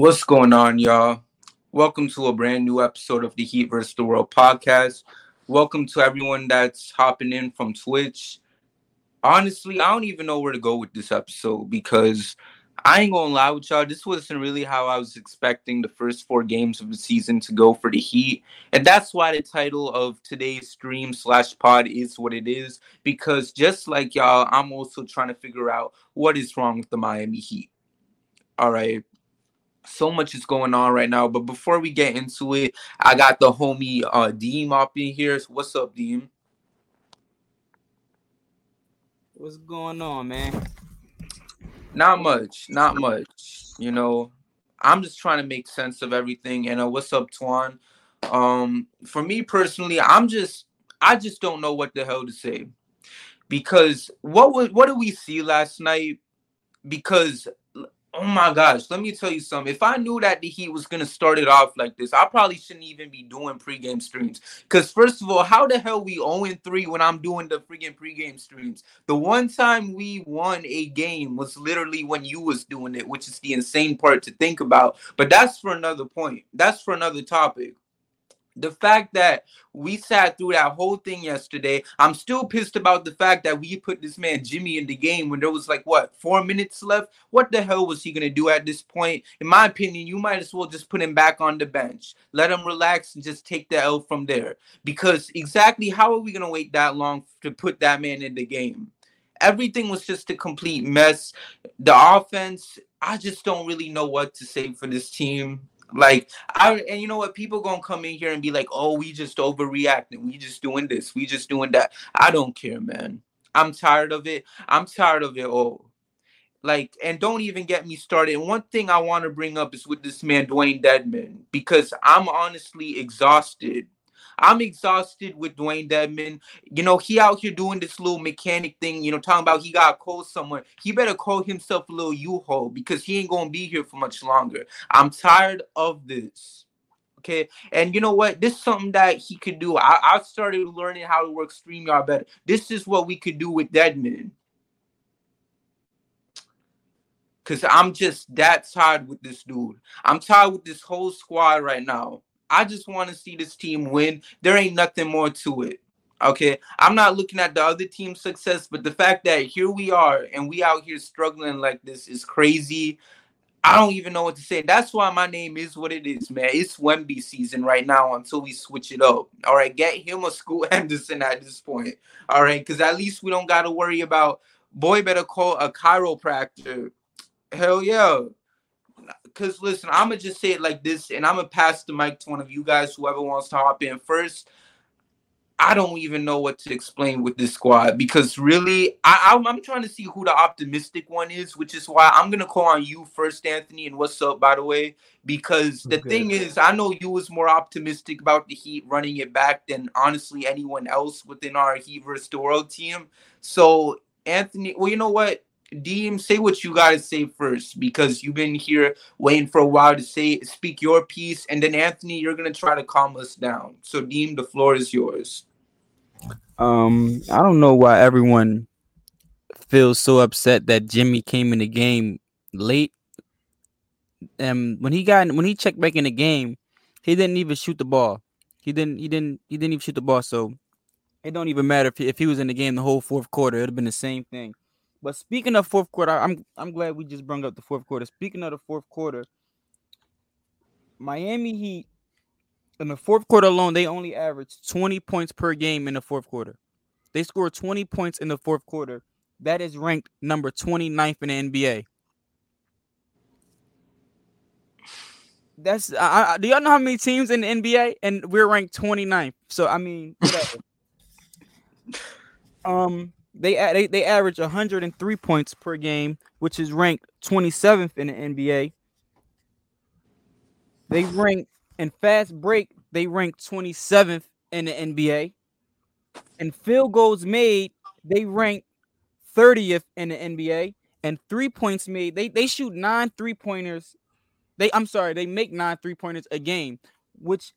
What's going on, y'all? Welcome to a brand new episode of the Heat vs. the World podcast. Welcome to everyone that's hopping in from Twitch. Honestly, I don't even know where to go with this episode because I ain't gonna lie with y'all. This wasn't really how I was expecting the first four games of the season to go for the Heat, and that's why the title of today's stream slash pod is what it is. Because just like y'all, I'm also trying to figure out what is wrong with the Miami Heat. All right, so much is going on right now. But before we get into it, I got the homie uh Deem up in here. So what's up, Deem? What's going on, man? Not much, not much. You know, I'm just trying to make sense of everything. And uh, what's up, Twan? Um, for me personally, I'm just I just don't know what the hell to say. Because what was what did we see last night? Because Oh my gosh, let me tell you something. If I knew that the Heat was gonna start it off like this, I probably shouldn't even be doing pregame streams. Cause first of all, how the hell we 0-3 when I'm doing the freaking pregame streams? The one time we won a game was literally when you was doing it, which is the insane part to think about. But that's for another point. That's for another topic the fact that we sat through that whole thing yesterday, I'm still pissed about the fact that we put this man Jimmy in the game when there was like what four minutes left. What the hell was he gonna do at this point? In my opinion, you might as well just put him back on the bench, let him relax, and just take the L from there. Because exactly how are we gonna wait that long to put that man in the game? Everything was just a complete mess. The offense, I just don't really know what to say for this team. Like I and you know what? People gonna come in here and be like, "Oh, we just overreacting. We just doing this. We just doing that." I don't care, man. I'm tired of it. I'm tired of it all. Like, and don't even get me started. And one thing I want to bring up is with this man, Dewayne Dedmon because I'm honestly exhausted I'm exhausted with Dewayne Dedmon. You know, he out here doing this little mechanic thing, you know, talking about he got cold somewhere. He better call himself a little U-Haul because he ain't gonna be here for much longer. I'm tired of this. Okay. And you know what? This is something that he could do. I, I started learning how to work StreamYard better. This is what we could do with Dedmon. Cause I'm just that tired with this dude. I'm tired with this whole squad right now. I just want to see this team win. There ain't nothing more to it. Okay. I'm not looking at the other team's success, but the fact that here we are and we out here struggling like this is crazy. I don't even know what to say. That's why my name is what it is, man. It's Wemby season right now until we switch it up. All right, get him a Scoot Henderson at this point. All right, because at least we don't got to worry about boy better call a chiropractor. Hell yeah because listen, I'm gonna just say it like this, and I'm gonna pass the mic to one of you guys, whoever wants to hop in first. I don't even know what to explain with this squad because really, I, I'm, I'm trying to see who the optimistic one is, which is why I'm gonna call on you first, Anthony. And what's up, by the way? Because the okay. thing is, I know you was more optimistic about the Heat running it back than honestly anyone else within our Heat versus the World team. So, Anthony, well, you know what? Deem, say what you gotta say first because you've been here waiting for a while to say speak your piece, and then Anthony, you're gonna try to calm us down. So Deem, the floor is yours. Um, I don't know why everyone feels so upset that Jimmy came in the game late. And when he got when he checked back in the game, he didn't even shoot the ball. He didn't he didn't he didn't even shoot the ball. So it don't even matter if he, if he was in the game the whole fourth quarter. It'd have been the same thing. But speaking of fourth quarter, I'm I'm glad we just brought up the fourth quarter. Speaking of the fourth quarter, Miami Heat in the fourth quarter alone, they only averaged 20 points per game in the fourth quarter. They scored 20 points in the fourth quarter. That is ranked number 29th in the NBA. That's I, I, do y'all know how many teams in the NBA and we're ranked 29th. So I mean, whatever. um they they they average 103 points per game, which is ranked 27th in the NBA. They rank in fast break, they rank 27th in the NBA. And field goals made, they rank 30th in the NBA. And three points made, they they shoot nine three pointers. They I'm sorry, they make nine three pointers a game, which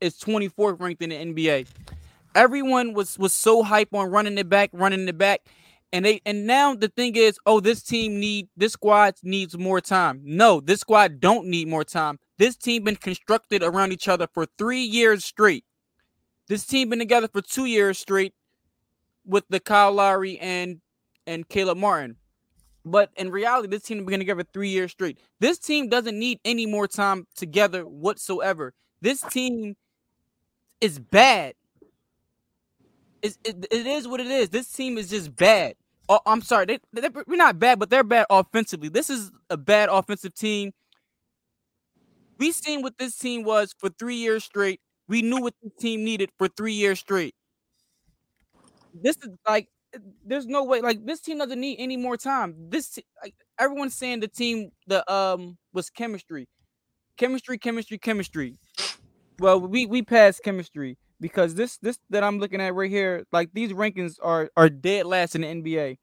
is 24th ranked in the NBA everyone was was so hype on running it back, running it back. And they and now the thing is, oh, this team need this squad needs more time. No, this squad don't need more time. This team been constructed around each other for three years straight. This team been together for two years straight with the Kyle Lowry and and Caleb Martin. But in reality, this team been together three years straight. This team doesn't need any more time together whatsoever. This team is bad it's, it, it is what it is. This team is just bad. Oh, I'm sorry, they, they, we're not bad, but they're bad offensively. This is a bad offensive team. We seen what this team was for three years straight. We knew what the team needed for three years straight. This is like, there's no way. Like this team doesn't need any more time. This like, everyone's saying the team the um was chemistry, chemistry, chemistry, chemistry. Well, we we passed chemistry because this this that I'm looking at right here, like these rankings are are dead last in the NBA.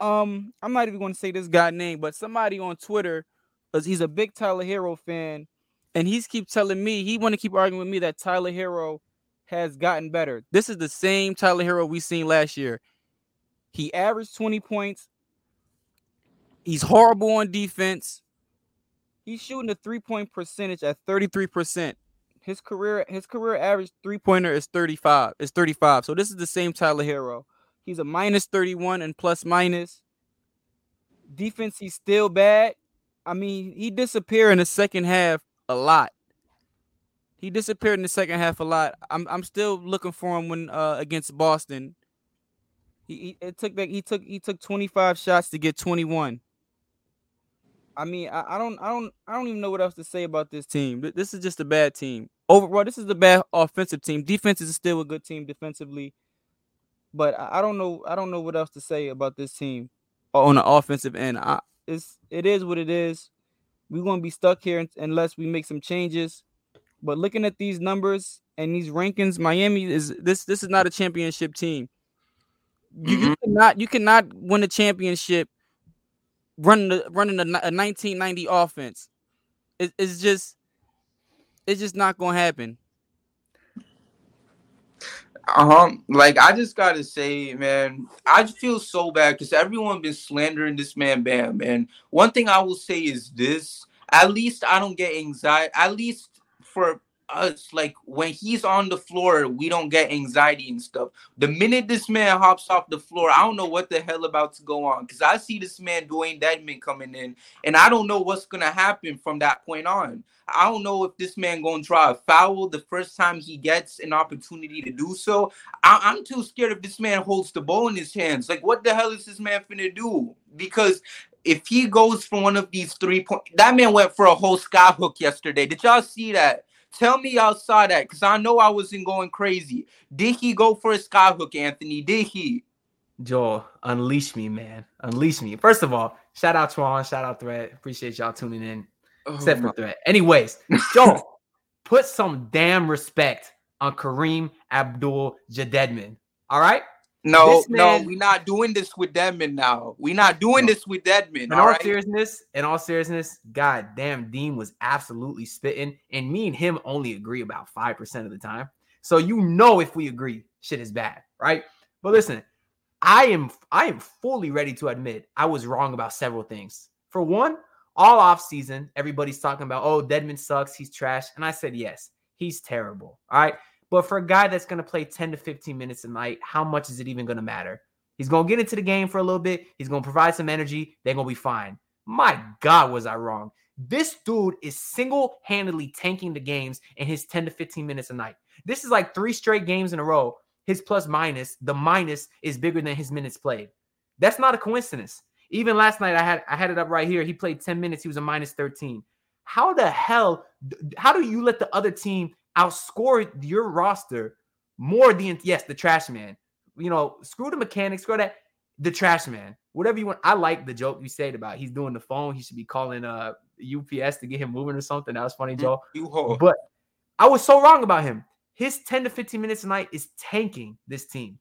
Um, I'm not even going to say this guy name, but somebody on Twitter, because he's a big Tyler Herro fan, and he's keep telling me he want to keep arguing with me that Tyler Herro has gotten better. This is the same Tyler Herro we seen last year. He averaged 20 points. He's horrible on defense. He's shooting a three-point percentage at 33%. His career his career average three pointer is 35. Is 35. So this is the same Tyler Herro. He's a minus 31 and plus minus. Defense, he's still bad. I mean, he disappeared in the second half a lot. He disappeared in the second half a lot. I'm I'm still looking for him when uh against Boston. He, he it took that he took he took 25 shots to get 21. I mean, I, I, don't, I don't, I don't even know what else to say about this team. This is just a bad team. Overall, this is a bad offensive team. Defense is still a good team defensively, but I, I don't know, I don't know what else to say about this team on the offensive end. I, it's, it is what it is. We're gonna be stuck here unless we make some changes. But looking at these numbers and these rankings, Miami is this. This is not a championship team. You, mm-hmm. you cannot, you cannot win a championship running running a, a 1990 offense. It, it's just it's just not gonna happen. Uh-huh. Like I just gotta say, man, I feel so bad because everyone been slandering this man Bam. And one thing I will say is this: at least I don't get anxiety. At least for us like when he's on the floor we don't get anxiety and stuff. The minute this man hops off the floor i don't know what the hell about to go on because i see this man Dewayne Dedmon coming in and i don't know what's gonna happen from that point on. I don't know if this man gonna draw a foul the first time he gets an opportunity to do so. I- i'm too scared if this man holds the ball in his hands. Like what the hell is this man finna do? Because if he goes for one of these three point, that man went for a whole sky hook yesterday. Did y'all see that? Tell me y'all saw that because I know I wasn't going crazy. Did he go for a skyhook, Anthony? Did he? Joel, unleash me, man. Unleash me. First of all, shout out Twan, shout out Threat. Appreciate y'all tuning in. Oh, except for Threat. Anyways, Joel, put some damn respect on Kareem Abdul Jadedman. All right? No, man, no, we're not doing this with Dedmon now. We're not doing no. this with Dedmon. In all, all right? seriousness, in all seriousness, god damn, Dean was absolutely spitting, and me and him only agree about five percent of the time. So you know, if we agree, shit is bad, right? But listen, I am I am fully ready to admit I was wrong about several things. For one, all off season, everybody's talking about, oh, Dedmon sucks, he's trash, and I said yes, he's terrible. All right. But for a guy that's going to play 10 to 15 minutes a night, how much is it even going to matter? He's going to get into the game for a little bit. He's going to provide some energy. They're going to be fine. My God, was I wrong? This dude is single handedly tanking the games in his 10 to 15 minutes a night. This is like three straight games in a row. His plus minus, the minus is bigger than his minutes played. That's not a coincidence. Even last night, I had I had it up right here. He played 10 minutes. He was a minus 13. How the hell? How do you let the other team outscore your roster more than yes, the trash man. you know, screw the mechanics, screw that. The trash man, whatever you want. I like the joke you said about he's doing the phone. He should be calling uh UPS to get him moving or something. That was funny, Joe. But I was so wrong about him. His 10 to 15 minutes a night is tanking this team.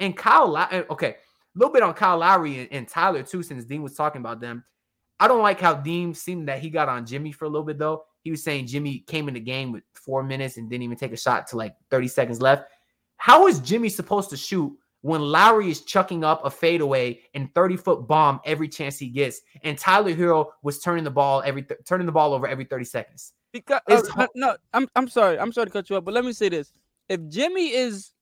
And Kyle, okay, a little bit on Kyle Lowry and, and Tyler too, since Dean was talking about them. I don't like how Dean seemed that he got on Jimmy for a little bit though. He was saying Jimmy came in the game with four minutes and didn't even take a shot to like 30 seconds left. How is Jimmy supposed to shoot when Lowry is chucking up a fadeaway and 30 foot bomb every chance he gets, and Tyler Herro was turning the ball every th- turning the ball over every 30 seconds? Because uh, no, I'm I'm sorry, I'm sorry to cut you off, but let me say this: if Jimmy is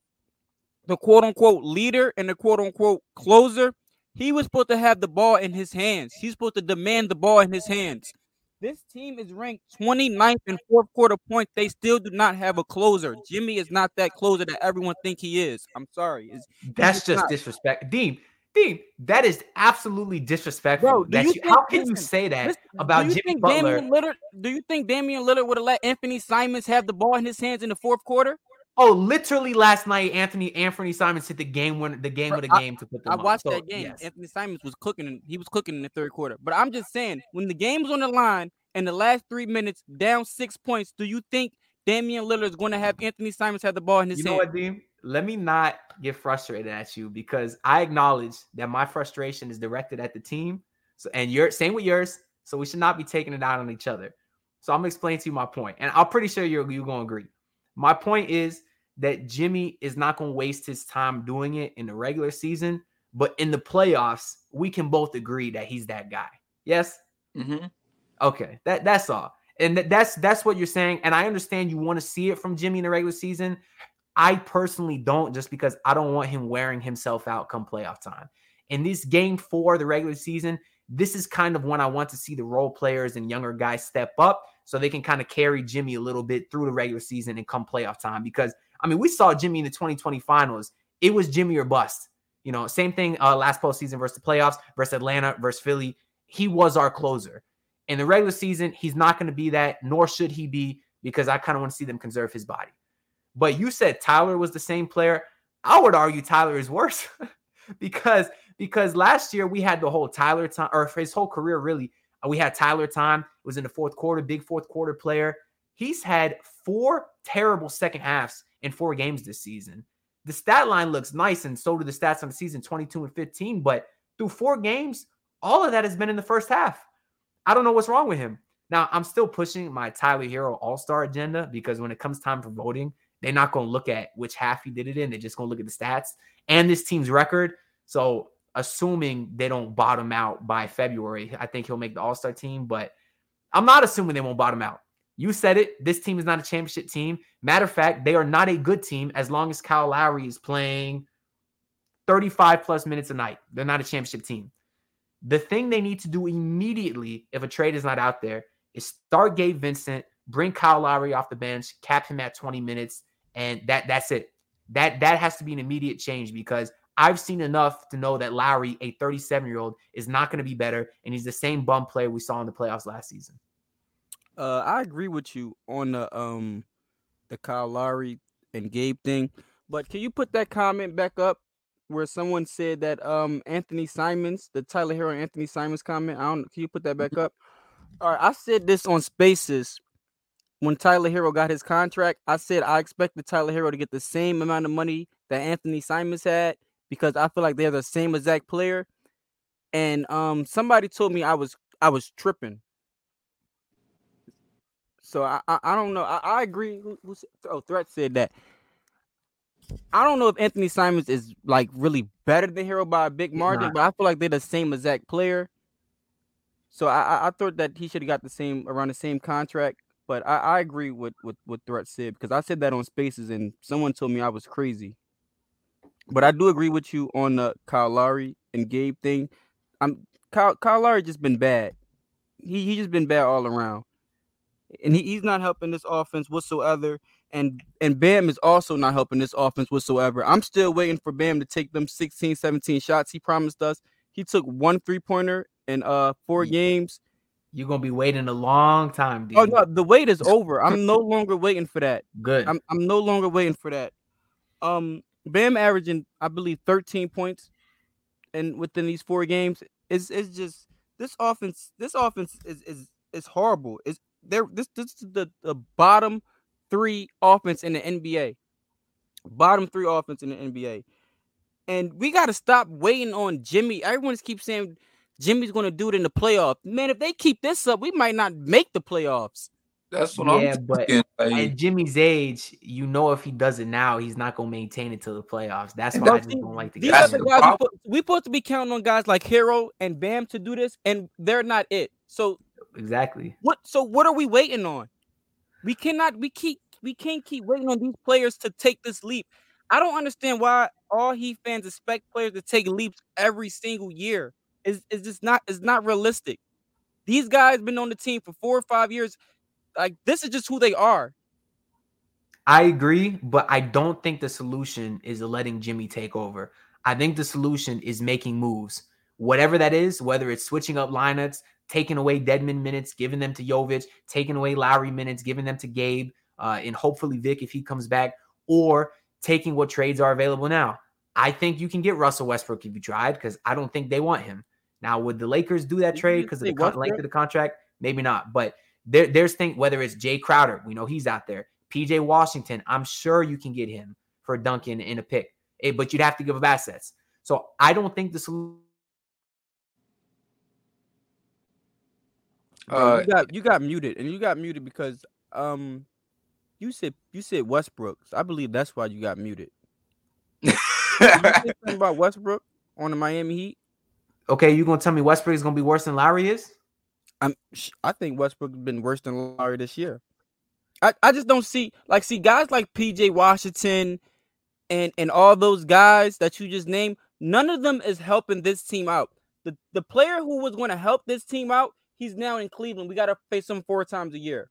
the quote unquote leader and the quote unquote closer, he was supposed to have the ball in his hands. He's supposed to demand the ball in his hands. This team is ranked 29th in fourth quarter points. They still do not have a closer. Jimmy is not that closer that everyone think he is. I'm sorry. It's- That's just just not. disrespect. Dean, Dean, that is absolutely disrespectful. Bro, That you you- think- how can you say that listen, about Jimmy think Butler? Damian Lillard? Do you think Damian Lillard would have let Anthony Simons have the ball in his hands in the fourth quarter? Oh, literally last night, Anthony Anthony Simons hit the game winner, the game Bro, of the I- game to put them I up. watched So, that game. yes. Anthony Simons was cooking. and He was cooking in the third quarter. But I'm just saying, when the game's on the line in the last three minutes, down six points, do you think Damian Lillard is going to have Anthony Simons have the ball in his You know hand? what, Dean? Let me not get frustrated at you because I acknowledge that my frustration is directed at the team. So and your same with yours. So we should not be taking it out on each other. So I'm gonna explain to you my point, and I'm pretty sure you're you're gonna agree. My point is that Jimmy is not gonna waste his time doing it in the regular season, but in the playoffs, we can both agree that he's that guy. Yes. hmm Okay, that that's all. And th- that's that's what you're saying. And I understand you want to see it from Jimmy in the regular season. I personally don't just because I don't want him wearing himself out come playoff time. In this game four, the regular season, this is kind of when I want to see the role players and younger guys step up so they can kind of carry Jimmy a little bit through the regular season and come playoff time. Because I mean, we saw Jimmy in the 2020 finals. It was Jimmy or bust. You know, same thing uh, last postseason versus the playoffs versus Atlanta versus Philly. He was our closer. In the regular season, he's not going to be that, nor should he be, because I kind of want to see them conserve his body. But you said Tyler was the same player. I would argue Tyler is worse because because last year we had the whole Tyler time, or his whole career really, we had Tyler time. It was in the fourth quarter, big fourth quarter player. He's had four terrible second halves in four games this season. The stat line looks nice, and so do the stats on the season 22 and 15. But through four games, all of that has been in the first half. I don't know what's wrong with him. Now, I'm still pushing my Tyler Herro All Star agenda because when it comes time for voting, they're not going to look at which half he did it in. They're just going to look at the stats and this team's record. So, assuming they don't bottom out by February, I think he'll make the All Star team. But I'm not assuming they won't bottom out. You said it. This team is not a championship team. Matter of fact, they are not a good team as long as Kyle Lowry is playing 35 plus minutes a night. They're not a championship team. The thing they need to do immediately, if a trade is not out there, is start Gabe Vincent, bring Kyle Lowry off the bench, cap him at 20 minutes, and that that's it. That that has to be an immediate change because I've seen enough to know that Lowry, a 37 year old, is not going to be better, and he's the same bum player we saw in the playoffs last season. Uh, I agree with you on the um the Kyle Lowry and Gabe thing, but can you put that comment back up where someone said that um Anthony Simons, the Tyler Herro Anthony Simons comment? I don't. Can you put that back up? All right, I said this on Spaces when Tyler Herro got his contract. I said I expected Tyler Herro to get the same amount of money that Anthony Simons had because I feel like they're the same exact player. And um, somebody told me I was I was tripping. So I I, I don't know. I, I agree. Who, who oh, Threat said that. I don't know if Anthony Simons is like really better than Herro by a big margin, but I feel like they're the same exact player. So I I, I thought that he should have got the same around the same contract. But I, I agree with with what Threat said because I said that on Spaces and someone told me I was crazy. But I do agree with you on the Kyle Lowry and Gabe thing. I'm Kyle, Kyle Lowry just been bad. He he just been bad all around. And he, he's not helping this offense whatsoever. And and Bam is also not helping this offense whatsoever. I'm still waiting for Bam to take them 16, 17 shots he promised us. He took one three-pointer in uh four Yeah. games. You're gonna be waiting a long time, dude. Oh no, the wait is over. I'm no longer waiting for that. Good. I'm I'm no longer waiting for that. Um, Bam averaging, I believe, 13 points, and within these four games, is is just this offense. This offense is is is horrible. Is there? This this is the the bottom three offense in the NBA. Bottom three offense in the NBA, and we got to stop waiting on Jimmy. Everyone keeps saying Jimmy's going to do it in the playoffs. Man, if they keep this up, we might not make the playoffs. That's what Yeah, I'm but thinking. Like, At Jimmy's age, you know if he does it now, he's not gonna maintain it till the playoffs. That's why I But just see, don't like the These That's are the the guys we, problem. put, we supposed to be counting on guys like Herro and Bam to do this, and they're not it. So Exactly. what? So what are we waiting on? We cannot. We keep. We can't keep waiting on these players to take this leap. I don't understand why all Heat fans expect players to take leaps every single year. Is is just not is not realistic. These guys been on the team for four or five years. Like this is just who they are. I agree, but I don't think the solution is letting Jimmy take over. I think the solution is making moves. Whatever that is, whether it's switching up lineups, taking away Dedmon minutes, giving them to Jovic, taking away Lowry minutes, giving them to Gabe, uh, and hopefully Vic if he comes back, or taking what trades are available now. I think you can get Russell Westbrook if you tried, because I don't think they want him. Now, would the Lakers do that trade because of the con- length of the contract? Maybe not. But there, there's thing whether it's Jae Crowder, we know he's out there. PJ Washington, I'm sure you can get him for Duncan in a pick, Eh, but you'd have to give up assets. So I don't think the solution. Bro, Uh, you got you got muted, and you got muted because um, you said you said Westbrook. So I believe that's why you got muted. You something about Westbrook on the Miami Heat? Okay, you gonna tell me Westbrook is gonna be worse than Lowry is? I'm I think Westbrook has been worse than Lowry this year. I, I just don't see like see guys like PJ Washington and and all those guys that you just named, none of them is helping this team out. The the player who was going to help this team out, he's now in Cleveland. We got to face him four times a year.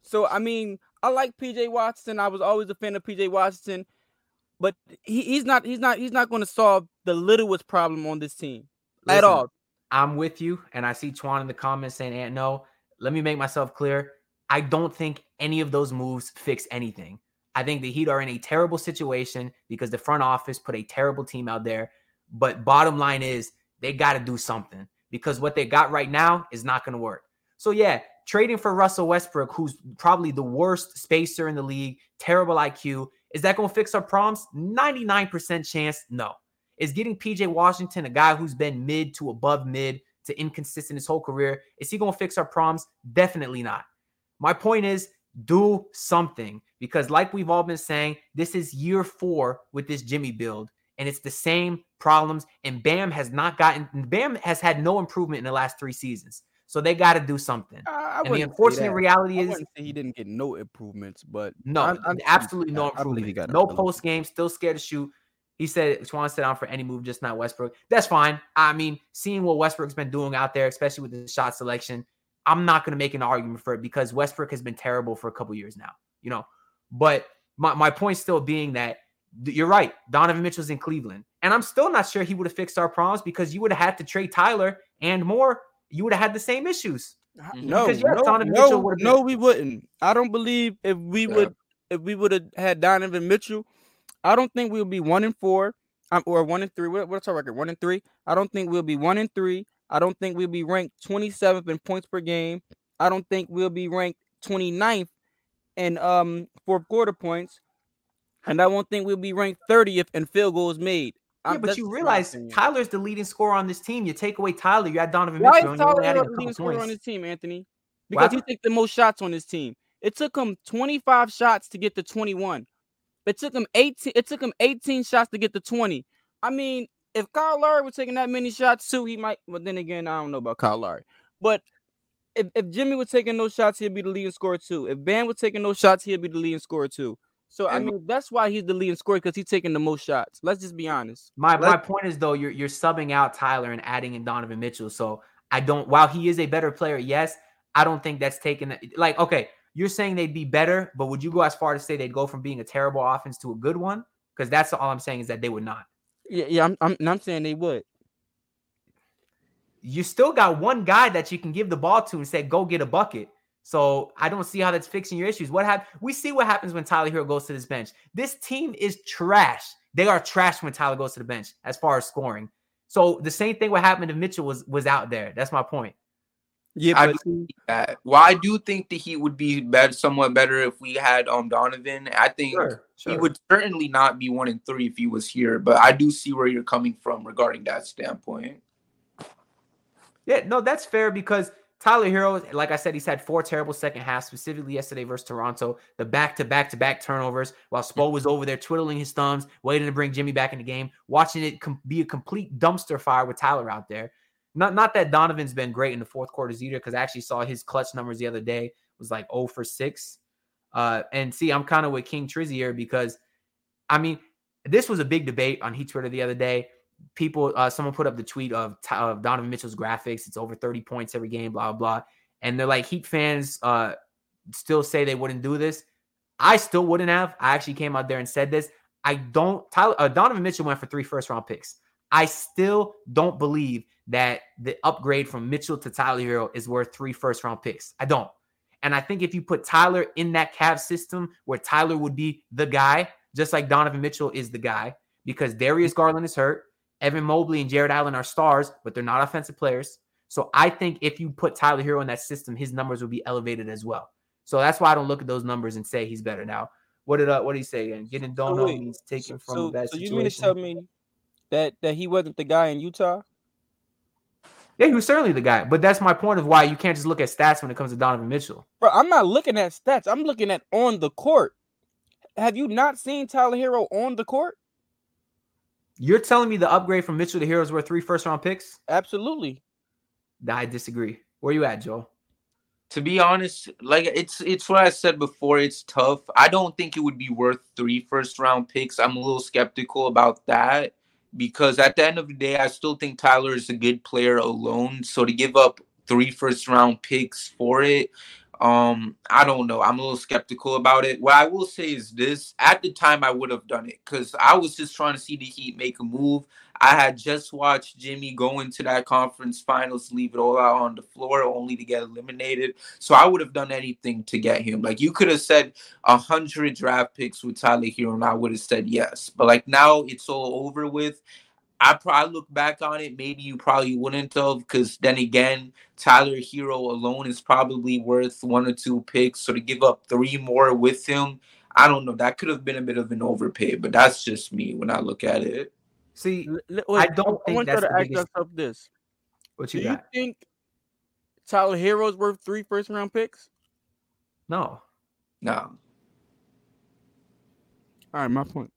So I mean, I like PJ Watson. I was always a fan of PJ Watson, but he, he's not he's not he's not going to solve the littlest problem on this team at all. I'm with you, and I see Twan in the comments saying, "Aunt, no." Let me make myself clear. I don't think any of those moves fix anything. I think the Heat are in a terrible situation because the front office put a terrible team out there. But bottom line is they got to do something because what they got right now is not going to work. So yeah, trading for Russell Westbrook, who's probably the worst spacer in the league, terrible IQ, is that going to fix our problems? 99% chance, no. Is getting PJ Washington, a guy who's been mid to above mid to inconsistent his whole career, is he going to fix our problems? Definitely not. My point is do something because, like we've all been saying, this is year four with this Jimmy build, and it's the same problems. And Bam has not gotten, Bam has had no improvement in the last three seasons. So they got to do something. I and the unfortunate reality is he didn't get no improvements, but no, I'm- I'm- absolutely no improvement. got No post game, still scared to shoot. He said Swan sit down for any move, just not Westbrook. That's fine. I mean, seeing what Westbrook's been doing out there, especially with the shot selection, I'm not going to make an argument for it because Westbrook has been terrible for a couple years now, you know. But my, my point still being that th- you're right. Donovan Mitchell's in Cleveland. And I'm still not sure he would have fixed our problems because you would have had to trade Tyler and more. You would have had the same issues. no, Because, yeah, no, no, no, we wouldn't. I don't believe if we Yeah. would if we would have had Donovan Mitchell, I don't think we'll be one and four, um, or one and three. What, what's our record? One and three. I don't think we'll be one and three. I don't think we'll be ranked 27th in points per game. I don't think we'll be ranked 29th in um fourth quarter points, and I won't think we'll be ranked 30th in field goals made. Yeah, Um, but you realize. Tyler's the leading scorer on this team. You take away Tyler, you add Donovan Why Mitchell, is you're Tyler the leading scorer on points. his team, Anthony? Because he happened? takes the most shots on his team. It took him 25 shots to get to 21. It took him 18. It took him 18 shots to get to 20. I mean, if Kyle Lowry was taking that many shots too, he might. But then again, I don't know about Kyle Lowry. But if, if Jimmy was taking those shots, he'd be the leading scorer too. If Bam was taking those shots, he'd be the leading scorer too. So I mean, that's why he's the leading scorer because he's taking the most shots. Let's just be honest. My my Let's- point is though, you're you're subbing out Tyler and adding in Donovan Mitchell. So I don't. While he is a better player, yes, I don't think that's taken. Like, okay, you're saying they'd be better, but would you go as far to say they'd go from being a terrible offense to a good one? Because that's all I'm saying is that they would not. Yeah, yeah. I'm, I'm, I'm saying they would. You still got one guy that you can give the ball to and say, "Go get a bucket." So I don't see how that's fixing your issues. What hap- we see what happens when Tyler Herro goes to this bench. This team is trash. They are trash when Tyler goes to the bench as far as scoring. So the same thing what happened if Mitchell was was out there. That's my point. Yeah, I but that. Well, I do think the Heat would be better, somewhat better if we had um Donovan. I think he would certainly not be one in three if he was here, but I do see where you're coming from regarding that standpoint. Yeah, no, that's fair because Tyler Herro, like I said, he's had four terrible second halves, specifically yesterday versus Toronto. The back to back to back turnovers while Spo was over there twiddling his thumbs, waiting to bring Jimmy back in the game, watching it com- be a complete dumpster fire with Tyler out there. Not not that Donovan's been great in the fourth quarters either, because I actually saw his clutch numbers the other day was like 0 for 6. Uh, and see, I'm kind of with King Trizzy here because I mean, this was a big debate on Heat Twitter the other day. People, uh, someone put up the tweet of, of Donovan Mitchell's graphics. It's over 30 points every game, blah, blah, blah. And they're like, Heat fans uh, still say they wouldn't do this. I still wouldn't have. I actually came out there and said this. I don't, Tyler, uh, Donovan Mitchell went for three first round picks. I still don't believe that the upgrade from Mitchell to Tyler Herro is worth three first round picks. I don't. And I think if you put Tyler in that Cavs system where Tyler would be the guy, just like Donovan Mitchell is the guy, because Darius Garland is hurt, Evan Mobley and Jarrett Allen are stars, but they're not offensive players. So I think if you put Tyler Herro in that system, his numbers will be elevated as well. So that's why I don't look at those numbers and say he's better now. What did uh, what did he say again? Getting Dono wait, means taken from so, bad so you mean to tell me that that he wasn't the guy in Utah? yeah, he was certainly the guy. But that's my point of why you can't just look at stats when it comes to Donovan Mitchell. Bro, I'm not looking at stats. I'm looking at on the court. Have you not seen Tyler Herro on the court? You're telling me the upgrade from Mitchell to Herro's were three first round picks? Absolutely. I disagree. Where you at, Joe? To be honest, like it's it's what I said before. It's tough. I don't think it would be worth three first round picks. I'm a little skeptical about that because at the end of the day, I still think Tyler is a good player alone. So to give up three first round picks for it, um, I don't know. I'm a little skeptical about it. What I will say is this: at the time, I would have done it because I was just trying to see the Heat make a move. I had just watched Jimmy go into that conference finals, leave it all out on the floor, only to get eliminated. So I would have done anything to get him. Like you could have said a hundred draft picks with Tyler Herro, and I would have said yes. But like now, it's all over with. I probably look back on it. Maybe you probably wouldn't have, because then again, Tyler Herro alone is probably worth one or two picks. So to give up three more with him, I don't know. That could have been a bit of an overpay, but that's just me when I look at it. See, L- l- I wait, don't think want that's you to the ask biggest- yourself this: what Do you you think Tyler Herro's worth three first round picks? No. No. All right, my point.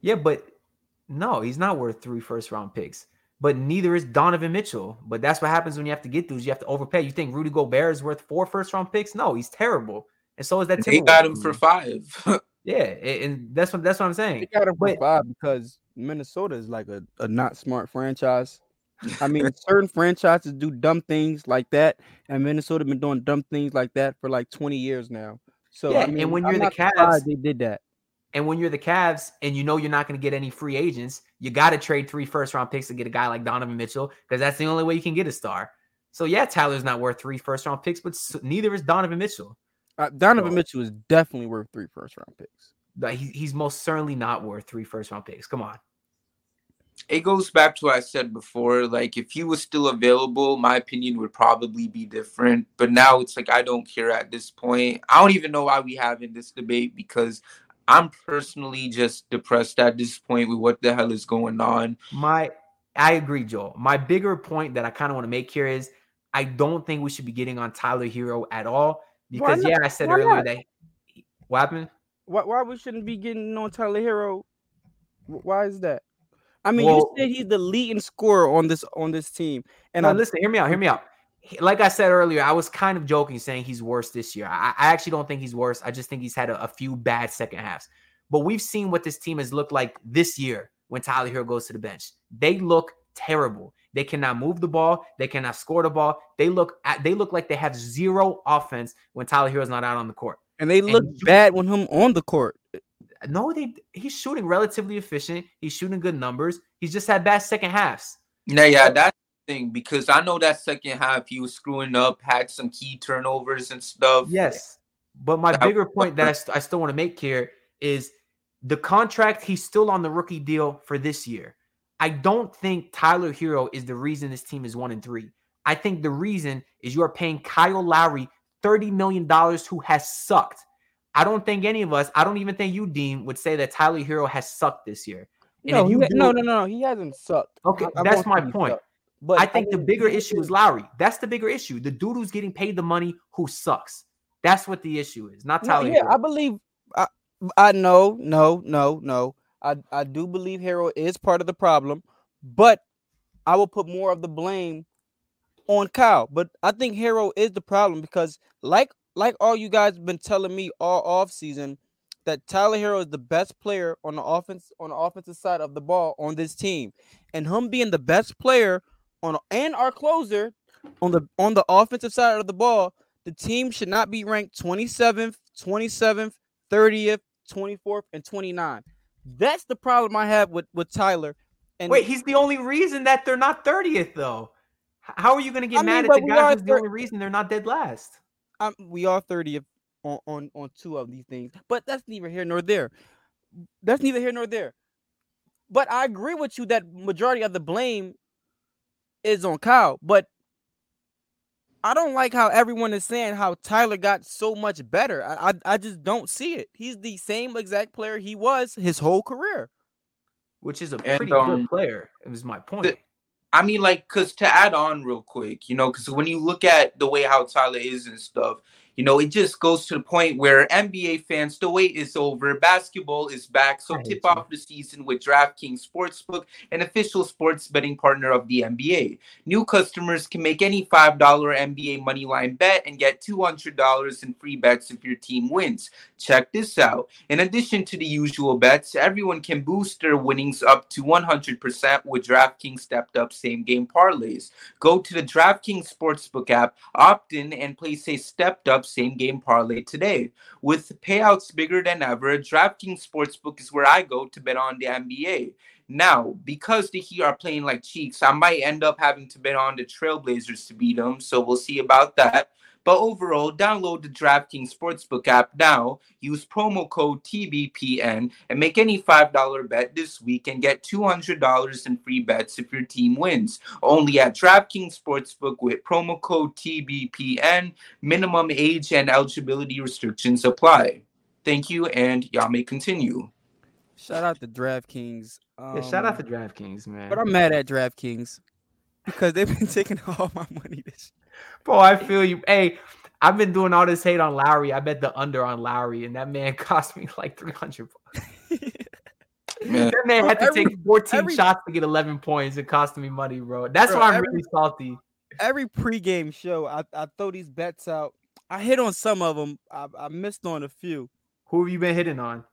Yeah, but no, he's not worth three first round picks. But neither is Donovan Mitchell. But that's what happens when you have to get those. You have to overpay. You think Rudy Gobert is worth four first round picks? No, he's terrible. And so is that. They got him for five. Yeah, and that's what that's what I'm They saying. got him for But- five because Minnesota is like a, a not smart franchise. I mean, certain franchises do dumb things like that, and Minnesota has been doing dumb things like that for like 20 years now. So Yeah, I and mean, when I'm you're the not surprised Cavs- they did that. And when you're the Cavs and you know you're not going to get any free agents, you got to trade three first round picks to get a guy like Donovan Mitchell because that's the only way you can get a star. So yeah, Tyler's not worth three first round picks, but neither is Donovan Mitchell. Uh, Donovan So- Mitchell is definitely worth three first round picks. Like, he- he's most certainly not worth three first round picks. Come on. it goes back to what I said before. Like, if he was still available, my opinion would probably be different. But now it's like I don't care at this point. I don't even know why we having this debate because I'm personally just depressed at this point with what the hell is going on. My, I agree, Joel. My bigger point that I kind of want to make here is I don't think we should be getting on Tyler Herro at all because yeah, I said Why earlier not? that what happened. Why, why we shouldn't be getting on Tyler Herro? Why is that? I mean, Well- you said he's the leading scorer on this on this team, and no, I listen, hear me out. Hear me out. He- Like I said earlier, I was kind of joking saying he's worse this year. I, I actually don't think he's worse. I just think he's had a, a few bad second halves. But we've seen what this team has looked like this year when Tyler Herro goes to the bench. They look terrible. They cannot move the ball. They cannot score the ball. They look at, they look like they have zero offense when Tyler Herro's not out on the court. and they look you- bad when him on the court. No, they he's shooting relatively efficient. He's shooting good numbers. He's just had bad second halves. Now, yeah, that thing because I know that second half he was screwing up, had some key turnovers and stuff. Yes. But my That- bigger point that I, st- I still want to make here is the contract, he's still on the rookie deal for this year. I don't think Tyler Herro is the reason this team is one and three. I think the reason is you are paying Kyle Lowry $30 million who has sucked. I don't think any of us, I don't even think you, Dean, would say that Tyler Herro has sucked this year. And No, if you ha- do- no, no, no, he hasn't sucked. Okay, I- I that's my point. sucked. But I think the mean, bigger issue is Lowry. That's the bigger issue. The dude who's getting paid the money who sucks. That's what the issue is, not No, Tyler. yeah, Herro. I believe. I, I know, no, no, no. I, I do believe Herro is part of the problem, but I will put more of the blame on Kyle. But I think Herro is the problem because, like, like all you guys have been telling me all off season, that Tyler Herro is the best player on the offense on the offensive side of the ball on this team, and him being the best player on and our closer on the on the offensive side of the ball, the team should not be ranked 27th, 27th, 30th, 24th, and 29th. That's the problem I have with with Tyler. And Wait, he's the only reason that they're not 30th, though. How are you going to get I mean, mad at the guy who's the only reason they're not dead last? um, we are 30th on, on on two of these things, but that's neither here nor there. That's neither here nor there. But I agree with you that majority of the blame is on Kyle. But I don't like how everyone is saying how Tyler got so much better. I I, I just don't see it. He's the same exact player he was his whole career. Which is a And, pretty um, good player. It was my point. I mean, like, cause to add on real quick, you know, cause when you look at the way how Tyler is and stuff, you know, it just goes to the point where NBA fans, the wait is over. Basketball is back. So tip you. off the season with DraftKings Sportsbook, an official sports betting partner of the NBA. New customers can make any $5 NBA moneyline bet and get $200 in free bets if your team wins. Check this out. In addition to the usual bets, everyone can boost their winnings up to 100% with DraftKings stepped up same game parlays. Go to the DraftKings Sportsbook app, opt in, and place a stepped up same game parlay today. With payouts bigger than ever, DraftKings Sportsbook is where I go to bet on the NBA. Now, because the Heat are playing like cheeks, I might end up having to bet on the Trailblazers to beat them, so we'll see about that. But overall, download the DraftKings Sportsbook app now, use promo code TBPN, and make any $5 bet this week and get $200 in free bets if your team wins. Only at DraftKings Sportsbook with promo code TBPN. Minimum age and eligibility restrictions apply. Thank you, and y'all may continue. Shout out to DraftKings. Um, yeah, shout out to DraftKings, man. But I'm mad at DraftKings because they've been taking all my money this Bro, I feel you. Hey, I've been doing all this hate on Lowry. I bet the under on Lowry, and that man cost me like 300 bucks. Man, That man had to Every- take 14 every- shots to get 11 points. It cost me money, bro. That's Bro, why I'm every- really salty. every pregame show, I, I throw these bets out. I hit on some of them. I, I missed on a few. Who have you been hitting on?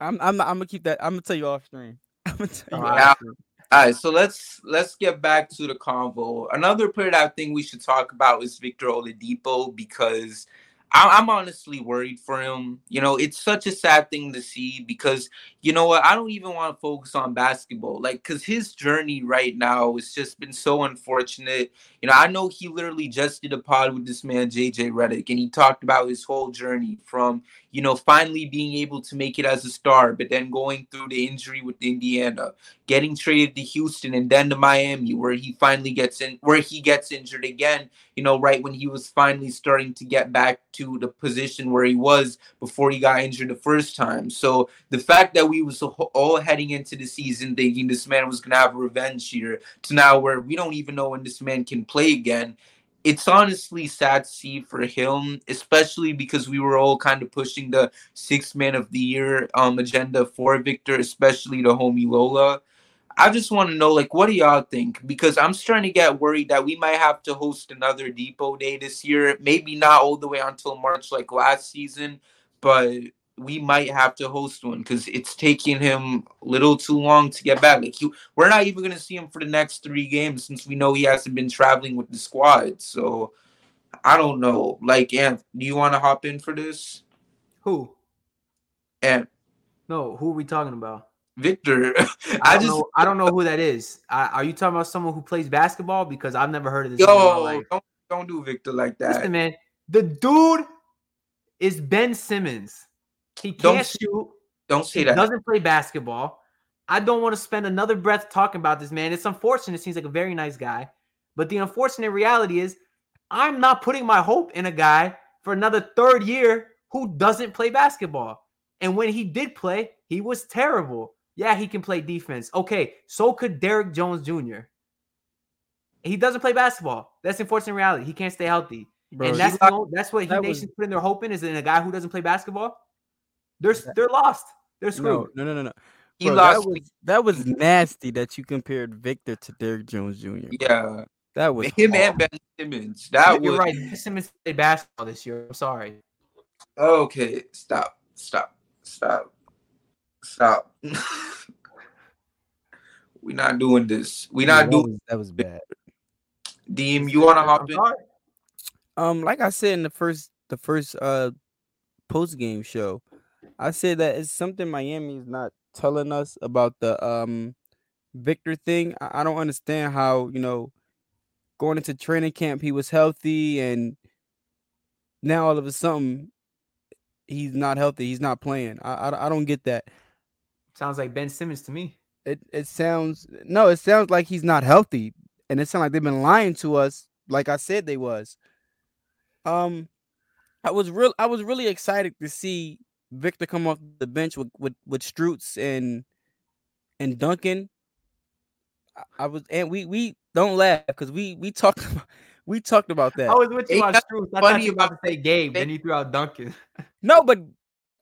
I'm I'm I'm gonna keep that. I'm gonna tell you off stream. I'm gonna tell you. All off stream. All right, so let's let's get back to the convo. Another player that I think we should talk about is Victor Oladipo because I, I'm honestly worried for him. You know, it's such a sad thing to see because you know what? I don't even want to focus on basketball, like because his journey right now has just been so unfortunate. You know, I know he literally just did a pod with this man JJ Redick, and he talked about his whole journey from you know finally being able to make it as a star, but then going through the injury with Indiana getting traded to Houston and then to Miami, where he finally gets in, where he gets injured again. You know, right when he was finally starting to get back to the position where he was before he got injured the first time. So the fact that we was all heading into the season thinking this man was gonna have a revenge here, to now where we don't even know when this man can play again. It's honestly sad to see for him, especially because we were all kind of pushing the six man of the year um agenda for Victor, especially the homie Lola. I just want to know, like, what do y'all think? Because I'm starting to get worried that we might have to host another Dipo Day this year. Maybe not all the way until March, like last season, but we might have to host one because it's taking him a little too long to get back. Like, he, we're not even going to see him for the next three games since we know he hasn't been traveling with the squad. So I don't know. Like, Ant, do you want to hop in for this? Who? And No, who are we talking about? Victor. I, I just know, I don't know who that is. I, are you talking about someone who plays basketball? Because I've never heard of this. yo don't don't do Victor like that. Listen, man, the dude is Ben Simmons. He Don't can't shoot. Don't say He that. doesn't play basketball. I don't want to spend another breath talking about this man. It's unfortunate. It seems like a very nice guy, but the unfortunate reality is, I'm not putting my hope in a guy for another third year who doesn't play basketball. And when he did play, he was terrible. Yeah, he can play defense. Okay, so could Derrick Jones Jr. He doesn't play basketball. That's the unfortunate reality. He can't stay healthy. Bro, and he- that's the that's what Heat that was- Nation's putting their hope in is in a guy who doesn't play basketball. They're they're lost. They're screwed. no, no, no, no. he Bro, lost. that was that was nasty that you compared Victor to Derrick Jones Jr. yeah, That was him hard. and Ben Simmons. That You're was right. Ben Simmons played basketball this year. I'm sorry. okay. Stop. Stop. Stop. Stop. We're not doing this. We're Yeah, not that doing. was, that was bad. Deem, you want to I'm hop in? sorry. Um, like I said in the first the first uh post game show, I said that it's something Miami is not telling us about the um Victor thing. I, I don't understand how you know going into training camp he was healthy and now all of a sudden he's not healthy. He's not playing. I I, I don't get that. Sounds like Ben Simmons to me. It it sounds no, it sounds like he's not healthy, and it sounds like they've been lying to us, like I said they was. Um, I was real. I was really excited to see Victor come off the bench with with with Strus and and Duncan. I, I was, and we we don't laugh because we we talked about, we talked about that. I was with you on nothing I funny thought you about about to say Gabe, then you threw out Duncan. No, but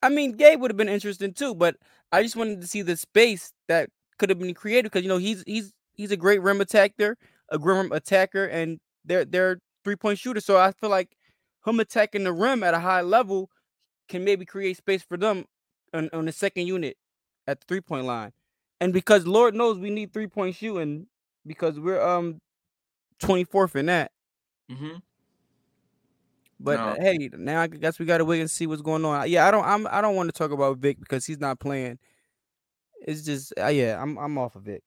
I mean, Gabe would have been interesting too. But I just wanted to see the space that could have been created because you know he's he's he's a great rim attacker, a great rim attacker, and they're they're three point shooter. So I feel like him attacking the rim at a high level can maybe create space for them on, on the second unit at the three point line. And because Lord knows we need three point shooting because we're um twenty fourth in that. Mm-hmm. But No. hey, now I guess we gotta wait and see what's going on. Yeah, I don't. I'm. I don't want to talk about Vic because he's not playing. It's just, uh, yeah, I'm. I'm off of Vic.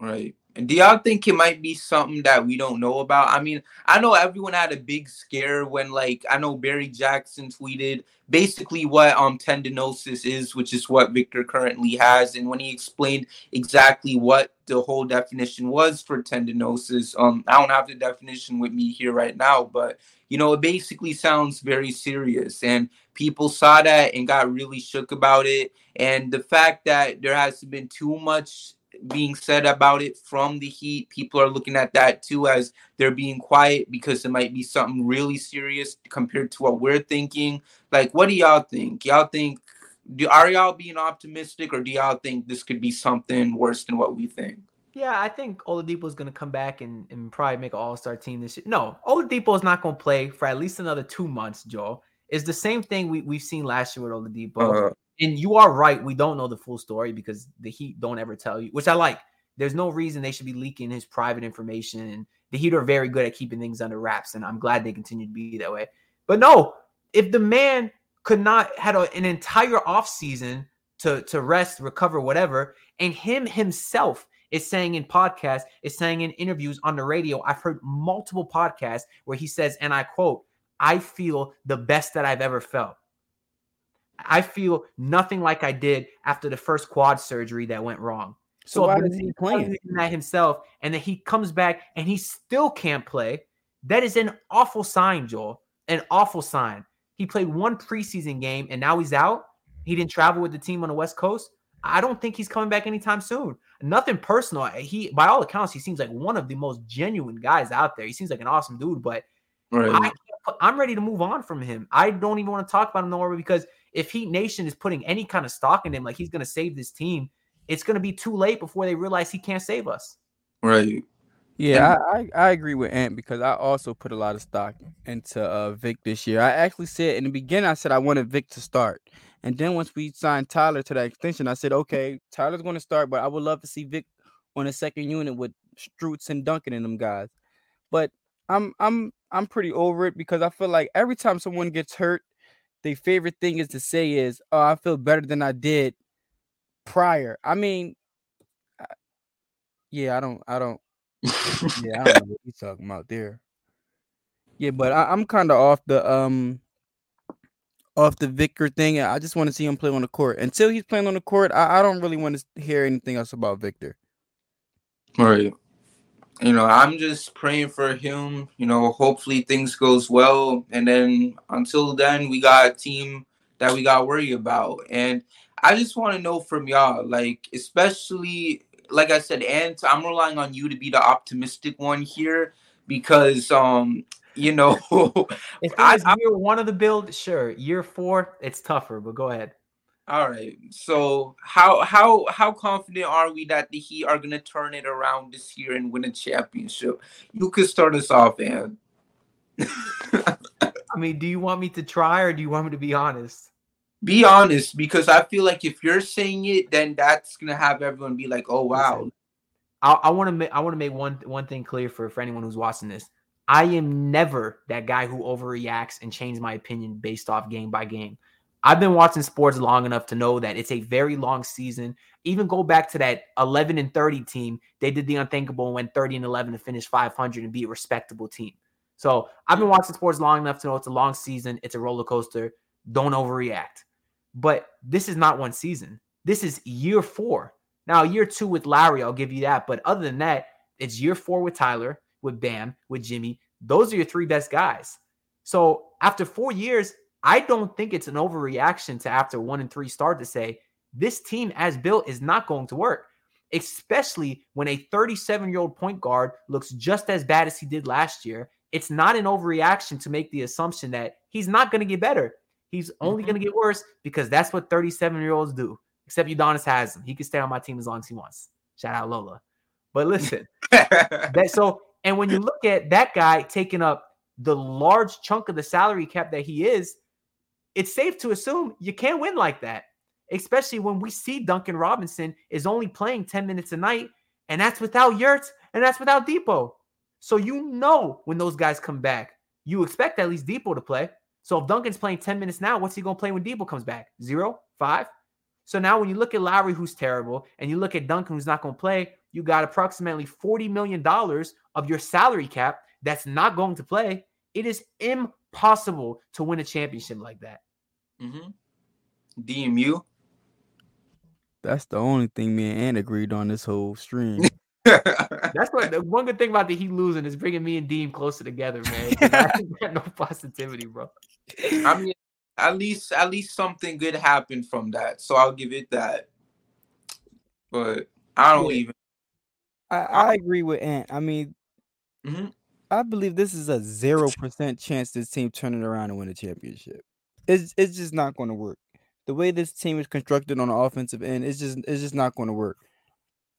Right. Do y'all think it might be something that we don't know about? I mean, I know everyone had a big scare when like I know Barry Jackson tweeted basically what um tendinosis is, which is what Victor currently has. And when he explained exactly what the whole definition was for tendinosis, um, I don't have the definition with me here right now, but you know, it basically sounds very serious. And people saw that and got really shook about it. And the fact that there hasn't been too much being said about it from the Heat. People are looking at that too as they're being quiet because it might be something really serious compared to what we're thinking. Like, what do y'all think? Y'all think do are y'all being optimistic or do y'all think this could be something worse than what we think? Yeah, I think Oladipo is going to come back and, and probably make an All Star team this year. No, Oladipo is not going to play for at least another two months. Joel is the same thing we we've seen last year with Oladipo. Uh, and you are right. We don't know the full story because the Heat don't ever tell you, which I like. There's no reason they should be leaking his private information. And the Heat are very good at keeping things under wraps. And I'm glad they continue to be that way. But no, if the man could not had a, an entire offseason to, to rest, recover, whatever, and him himself is saying in podcasts, is saying in interviews on the radio, I've heard multiple podcasts where he says, and I quote, I feel the best that I've ever felt. I feel nothing like I did after the first quad surgery that went wrong. So why if is he he's playing? that himself, and then he comes back and he still can't play. That is an awful sign, Joel. An awful sign. He played one preseason game and now he's out. He didn't travel with the team on the West Coast. I don't think he's coming back anytime soon. Nothing personal. He, by all accounts, he seems like one of the most genuine guys out there. He seems like an awesome dude, but right. can't I'm ready to move on from him. I don't even want to talk about him no more because if Heat Nation is putting any kind of stock in him, like he's going to save this team, it's going to be too late before they realize he can't save us. Right. Yeah, I, I I agree with Ant because I also put a lot of stock into uh Vic this year. I actually said in the beginning, I said I wanted Vic to start, and then once we signed Tyler to that extension, I said, okay, Tyler's going to start, but I would love to see Vic on the second unit with Strus and Duncan and them guys. But I'm I'm I'm pretty over it because I feel like every time someone gets hurt, their favorite thing is to say is, "Oh, I feel better than I did prior. I mean, I- yeah, I don't, I don't, yeah, I don't know what he's talking about there. Yeah, but I, I'm kind of off the um off the Victor thing. I just want to see him play on the court. Until he's playing on the court, I, I don't really want to hear anything else about Victor. Right. You know, I'm just praying for him. You know, hopefully things goes well, and then until then, we got a team that we got to worry about. And I just want to know from y'all, like, especially like I said, Ant, I'm relying on you to be the optimistic one here because, um, you know, If I- was year one of the build, sure. Year four, it's tougher, but go ahead. All right. So how how how confident are we that the Heat are gonna turn it around this year and win a championship? You could start us off, man. I mean, do you want me to try or do you want me to be honest? Be honest, because I feel like if you're saying it, then that's gonna have everyone be like, "Oh wow." I, I want to make I want to make one one thing clear for for anyone who's watching this. I am never that guy who overreacts and change my opinion based off game by game. I've been watching sports long enough to know that it's a very long season. Even go back to that 11 and 30 team. They did the unthinkable and went 30 and 11 to finish 500 and be a respectable team. So I've been watching sports long enough to know it's a long season. It's a roller coaster. Don't overreact. But this is not one season. This is year four. Now, year two with Larry, I'll give you that. But other than that, it's year four with Tyler, with Bam, with Jimmy. Those are your three best guys. So after four years, I don't think it's an overreaction to after one and three start to say this team as built is not going to work, especially when a 37 year old point guard looks just as bad as he did last year. It's not an overreaction to make the assumption that he's not going to get better. He's only Mhm. going to get worse because that's what 37 year olds do. Except Udonis Haslem. He can stay on my team as long as he wants. Shout out Lola. But listen, that so and when you look at that guy taking up the large chunk of the salary cap that he is, it's safe to assume you can't win like that. Especially when we see Duncan Robinson is only playing 10 minutes a night, and that's without Yurts and that's without Dipo. So you know when those guys come back, you expect at least Dipo to play. So if Duncan's playing 10 minutes now, what's he gonna play when Dipo comes back? Zero, five. So now when you look at Lowry, who's terrible, and you look at Duncan, who's not going to play, you got approximately $40 million of your salary cap that's not going to play. It is impossible to win a championship like that. mm-hmm. DMU. That's the only thing me and Ant agreed on this whole stream. That's what the one good thing about the Heat losing is bringing me and Dean closer together, man. I got no positivity, bro. I mean, at least at least something good happened from that. So I'll give it that. But I don't Yeah. even. I, I agree with Ant. I mean, Mhm. I believe this is a zero percent chance this team turning around and win a championship. It's it's just not going to work. The way this team is constructed on the offensive end, it's just it's just not going to work.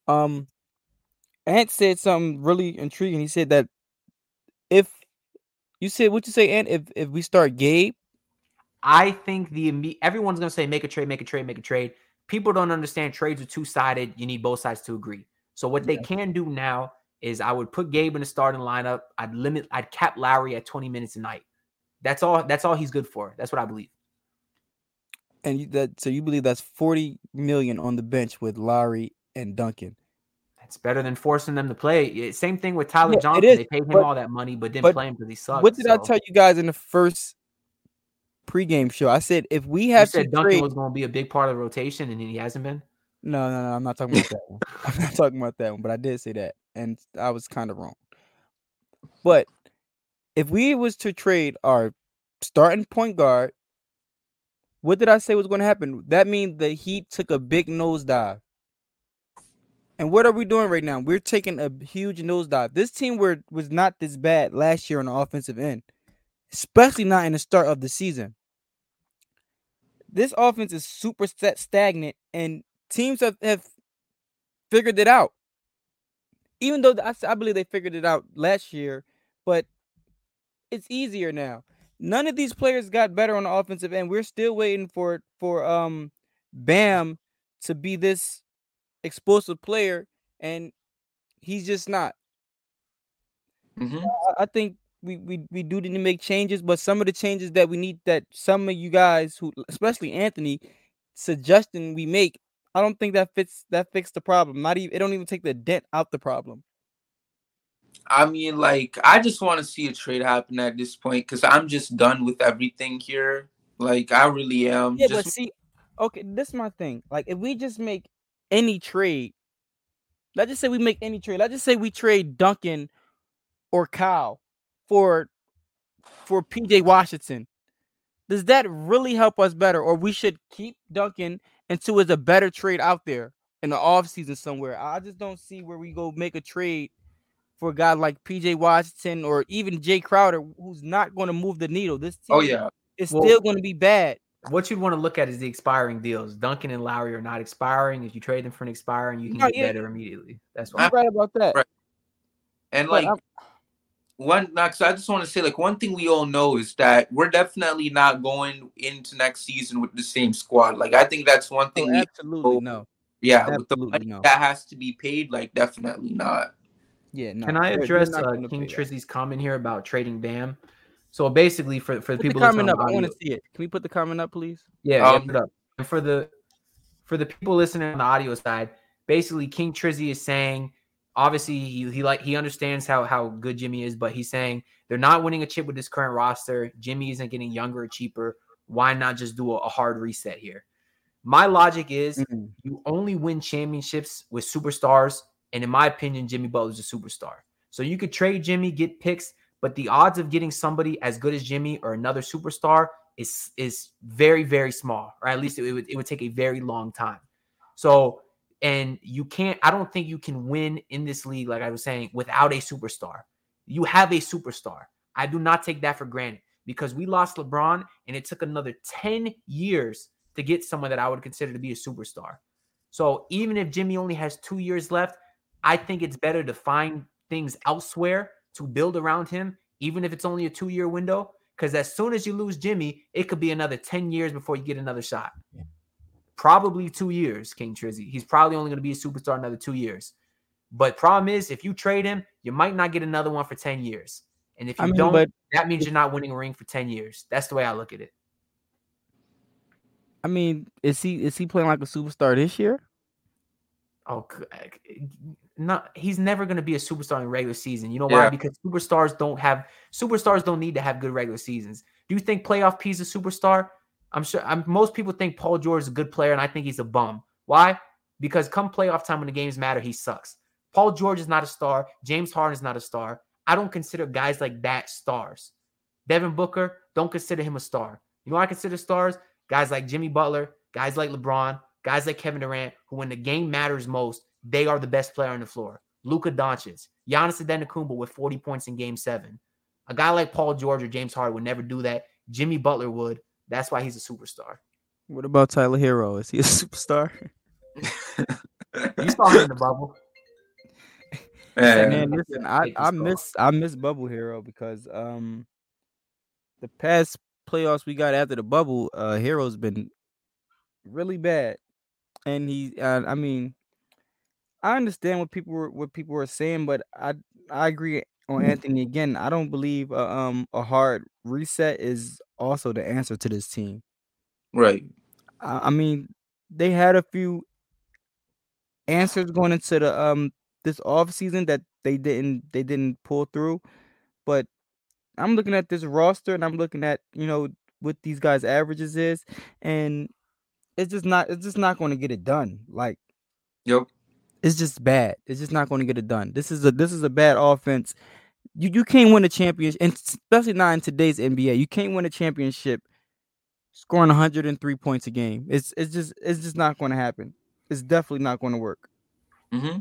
Um, Ant said something really intriguing. He said that if you said what you say, Ant, if if we start Gabe, I think the everyone's gonna say make a trade, make a trade, make a trade. People don't understand trades are two sided. You need both sides to agree. So what they can do now is I would put Gabe in the starting lineup. I'd limit, I'd cap Lowry at 20 minutes a night. That's all. That's all he's good for. That's what I believe. and you, that so you believe that's forty million on the bench with Lowry and Duncan. That's better than forcing them to play. Same thing with Tyler Yeah, Johnson. is, They paid him but- all that money, but didn't but play him because he sucked. what did I tell you guys in the first pregame show? I said if we You have said to Duncan trade, was going to be a big part of the rotation, and he hasn't been. No, no, no. I'm not talking about that one. I'm not talking about that one, but I did say that, and I was kind of wrong. But if we was to trade our starting point guard, what did I say was going to happen? That means the Heat took a big nosedive. And what are we doing right now? We're taking a huge nosedive. This team were was not this bad last year on the offensive end, especially not in the start of the season. This offense is super sta- stagnant, and teams have, have figured it out. Even though I believe they figured it out last year, but it's easier now. None of these players got better on the offensive end. We're still waiting for for um Bam to be this explosive player, and he's just not. Mhm. I- I think we, we we do need to make changes, but some of the changes that we need that some of you guys who especially Anthony suggesting we make, I don't think that fits that fixed the problem. Not even it don't even take the dent out the problem. I mean, like, I just want to see a trade happen at this point because I'm just done with everything here. Like, I really am. Yeah, just, but see, okay, this is my thing. Like, if we just make any trade, let's just say we make any trade. Let's just say we trade Duncan or Kyle for for PJ Washington. Does that really help us better? Or we should keep Duncan until it's a better trade out there in the offseason somewhere. I just don't see where we go make a trade for a guy like PJ Washington or even Jae Crowder, who's not going to move the needle. This oh, team oh, yeah. is Well- still going to be bad. What you'd want to look at is the expiring deals. Duncan and Lowry are not expiring. If you trade them for an expiring, you can No, get yeah. better immediately. That's You're why. right about that. Right. And, But like, I'm- one next i just want to say like one thing we all know is that we're definitely not going into next season with the same squad like i think that's one thing Oh, we, absolutely no. yeah with the absolutely money no. that has to be paid like definitely not Yeah, no. Can I they're- they're address uh, King. Trizzy's comment here about trading Bam? So basically, for for the Put the people comment up. on I want to see it. Can we put the comment up, please? Yeah, yeah, Um, put it up. And for the for the people listening on the audio side, basically King Trizzy is saying, obviously he, he like he understands how how good Jimmy is, but he's saying they're not winning a chip with this current roster. Jimmy isn't getting younger or cheaper. Why not just do a, a hard reset here? My logic is Mhm. you only win championships with superstars, and in my opinion, Jimmy Butler's a superstar. So you could trade Jimmy, get picks, but the odds of getting somebody as good as Jimmy or another superstar is is very very small, or at least it would it would take a very long time. So and you can't. I don't think you can win in this league, like I was saying, without a superstar. You have a superstar. I do not take that for granted because we lost LeBron, and it took another ten years to get someone that I would consider to be a superstar. So even if Jimmy only has two years left, I think it's better to find things elsewhere to build around him, even if it's only a two year window. Because as soon as you lose Jimmy, it could be another 10 years before you get another shot. Probably two years, King Trizzy. He's probably only going to be a superstar another two years. But problem is, if you trade him, you might not get another one for 10 years. And if you I mean, don't, but that means you're not winning a ring for 10 years. That's the way I look at it. I mean, is he is he playing like a superstar this year? Oh, c- uh, not he's never going to be a superstar in regular season. You know why? Yeah. Because superstars don't have superstars don't need to have good regular seasons. Do you think playoff P is a superstar? I'm sure. I'm, most people think Paul George is a good player, and I think he's a bum. Why? Because come playoff time when the games matter, he sucks. Paul George is not a star. James Harden is not a star. I don't consider guys like that stars. Devin Booker, don't consider him a star. You know I consider stars? Guys like Jimmy Butler, guys like LeBron, guys like Kevin Durant, who when the game matters most, they are the best player on the floor. Luka Doncic, Giannis Antetokounmpo with 40 points in Game Seven. A guy like Paul George or James Harden would never do that. Jimmy Butler would. That's why he's a superstar. What about Tyler Herro? Is he a superstar? You saw him in the bubble. Man, Man, listen, I, I miss I miss Bubble Herro because um the past playoffs we got after the bubble, uh Herro's been really bad. And he uh, I mean I understand what people were what people were saying, but I I agree on Anthony again. I don't believe uh, um a hard reset is also the answer to this team. right. I I mean, they had a few answers going into the um this off season that they didn't they didn't pull through. But I'm looking at this roster and I'm looking at, you know, what these guys' averages is, and it's just not it's just not going to get it done. Like Yep. it's just bad. It's just not going to get it done. This is a this is a bad offense. You you can't win a championship, and especially not in today's NBA. You can't win a championship scoring 103 points a game. It's it's just it's just not going to happen. It's definitely not going to work. hmm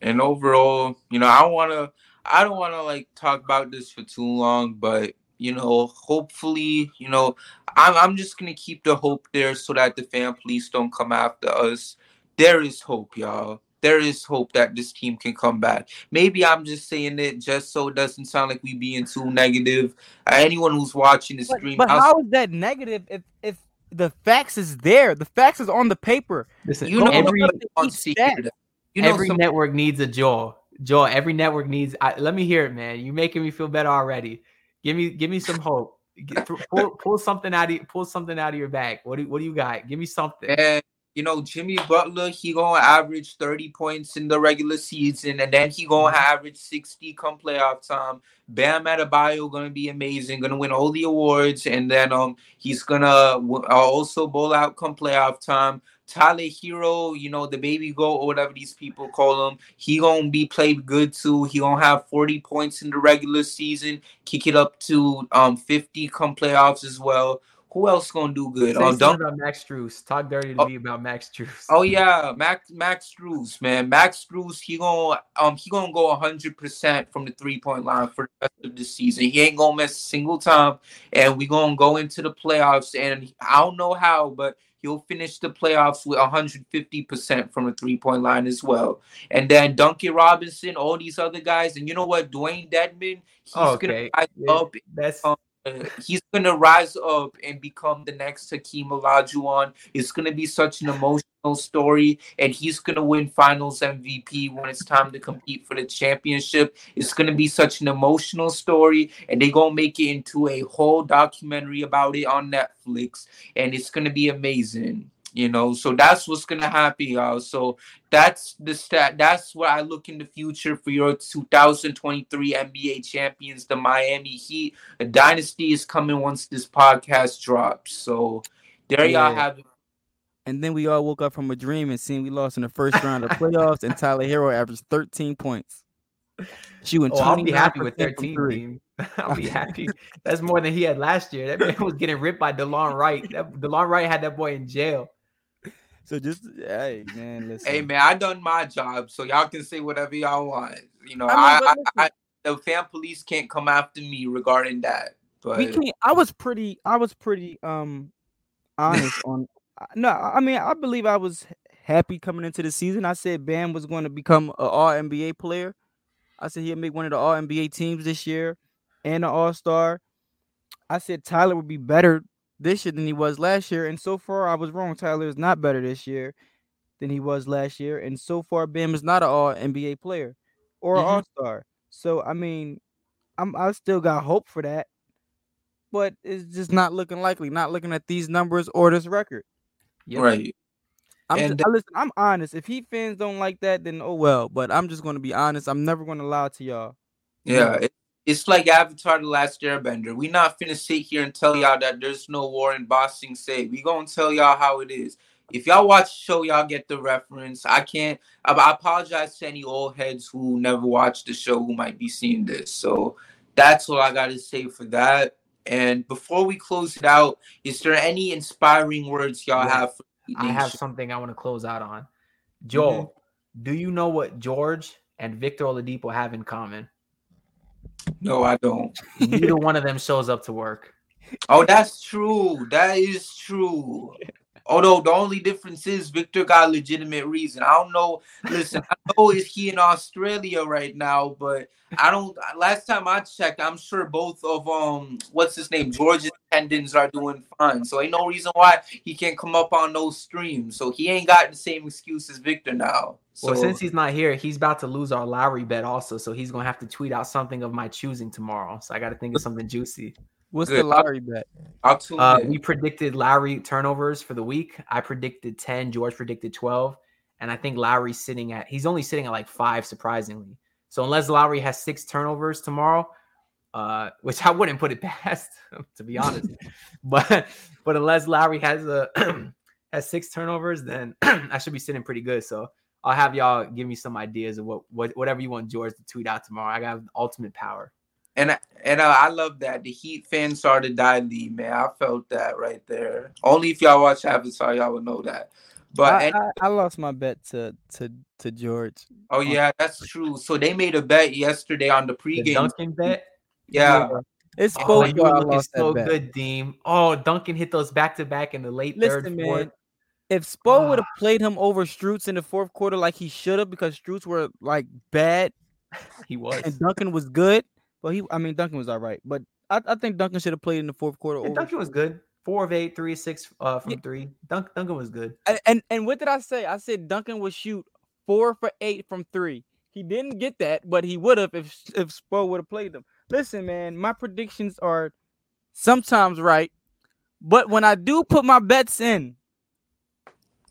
And overall, you know, I want to, I don't want to like talk about this for too long, but you know, hopefully, you know, I'm, I'm just gonna keep the hope there so that the fan police don't come after us. There is hope, y'all. There is hope that this team can come back. Maybe I'm just saying it just so it doesn't sound like we being too negative. Uh, anyone who's watching the stream, but I'll- how is that negative if if the facts is there? The facts is on the paper. Listen, you know, every nobody wants to hear stats. that. You know, every some- network needs a Joel. Joel, every network needs. I, let me hear it, man. You're making me feel better already. Give me, give me some hope. Get, pull, pull something out of pull something out of your bag. What do what do you got? Give me something. And you know, Jimmy Butler, he gonna average 30 points in the regular season, and then he gonna Mm-hmm. average 60 come playoff time. Bam Adebayo gonna be amazing, gonna win all the awards, and then um he's gonna w- uh, also bowl out come playoff time. Tyler Herro, you know, the baby goat or whatever these people call him, he gonna be played good too. He gonna have 40 points in the regular season, kick it up to um 50 come playoffs as well. Who else gonna do good? Say Um, Dunk- about Max Strus. Talk dirty to Oh. me about Max Strus. Oh yeah, Max Max Strus, man. Max Strus, he gonna um he gonna go hundred percent from the three point line for the rest of the season. He ain't gonna miss a single time, and we gonna go into the playoffs. And I don't know how, but he'll finish the playoffs with hundred fifty percent from the three point line as well. And then Duncan Robinson, all these other guys, and you know what, Dewayne Dedmon, he's Okay. gonna rise Yeah, up That's um, he's gonna rise up and become the next Hakeem Olajuwon. It's gonna be such an emotional story, and he's gonna win Finals MVP when it's time to compete for the championship. It's gonna be such an emotional story, and they're gonna make it into a whole documentary about it on Netflix, and it's gonna be amazing. You know, so that's what's gonna happen, y'all. So that's the stat. That's what I look in the future for your 2023 NBA champions, the Miami Heat. The dynasty is coming once this podcast drops. So there y'all have it. And then we all woke up from a dream and seen we lost in the first round of playoffs, and Tyler Herro averaged 13 points. Shooting Oh, I'll be happy with 29% 13. Team. I'll be happy. That's more than he had last year. That man was getting ripped by DeLon Wright. That, DeLon Wright had that boy in jail. So just hey man, listen. Hey man, I done my job, so y'all can say whatever y'all want. You know, I I, mean, I, but I, the fan police can't come after me regarding that. But we can't. I was pretty. I was pretty um honest on. No, I mean I believe I was happy coming into the season. I said Bam was going to become an All NBA player. I said he'd make one of the All NBA teams this year and an All Star. I said Tyler would be better this year than he was last year, and so far I was wrong. Tyler is not better this year than he was last year, and so far Bam is not an All NBA player or Mhm. All Star. So I mean, I'm I still got hope for that, but it's just not looking likely. Not looking at these numbers or this record. Yep. right. I'm And just, I listen. I'm honest. If Heat fans don't like that, then oh well. But I'm just going to be honest. I'm never going to lie to y'all. Yeah, it, it's like Avatar: The Last Airbender. We not finna sit here and tell y'all that there's no war in Ba Sing Se. We gonna tell y'all how it is. If y'all watch the show, y'all get the reference. I can't. I, I apologize to any old heads who never watched the show who might be seeing this. So that's all I got to say for that. And before we close it out, is there any inspiring words y'all Yes. have? For I have Nation? something I want to close out on. Mm-hmm. Joel, do you know what George and Victor Oladipo have in common? No, I don't. Neither one of them shows up to work. Oh, that's true. That is true. Although the only difference is Victor got legitimate reason. I don't know. Listen, I know is he in Australia right now, but I don't. Last time I checked, I'm sure both of um, what's his name, George's tendons are doing fine. So ain't no reason why he can't come up on those streams. So he ain't got the same excuse as Victor now. So Well, since he's not here, he's about to lose our Lowry bet also. So he's gonna have to tweet out something of my choosing tomorrow. So I got to think of something juicy. What's Good. the lottery bet? I'll tune Uh, we predicted Lowry turnovers for the week. I predicted 10. George predicted 12. And I think Lowry's sitting at, he's only sitting at like five, surprisingly. So unless Lowry has six turnovers tomorrow, uh, which I wouldn't put it past, to be honest. but but unless Lowry has a has six turnovers, then I should be sitting pretty good. So I'll have y'all give me some ideas of what, what whatever you want George to tweet out tomorrow. I got ultimate power. And I- and uh, I love that the Heat fans started Dai Li, man. I felt that right there. Only if y'all watch Avatar, y'all would know that. But I, and, I, I lost my bet to to to George. oh yeah, that's true. So they made a bet yesterday on the The pregame. Duncan bet. yeah, It's Oh, both you y'all looking so bet. good, Deem. Oh, Duncan hit those back to back in the late third, Listen, fourth. If Spo would have played him over Strus in the fourth quarter like he should have, because Strus were like bad He was. and Duncan was good. Well, he, I mean, Duncan was all right, but I, I think Duncan should have played in the fourth quarter. Yeah, Duncan was good. Four of eight, three of six uh, from Yeah. three. Dunk, Duncan was good. And, and and what did I say? I said Duncan would shoot four for eight from three. He didn't get that, but he would have if if Spo would have played them. Listen, man, my predictions are sometimes right, but when I do put my bets in,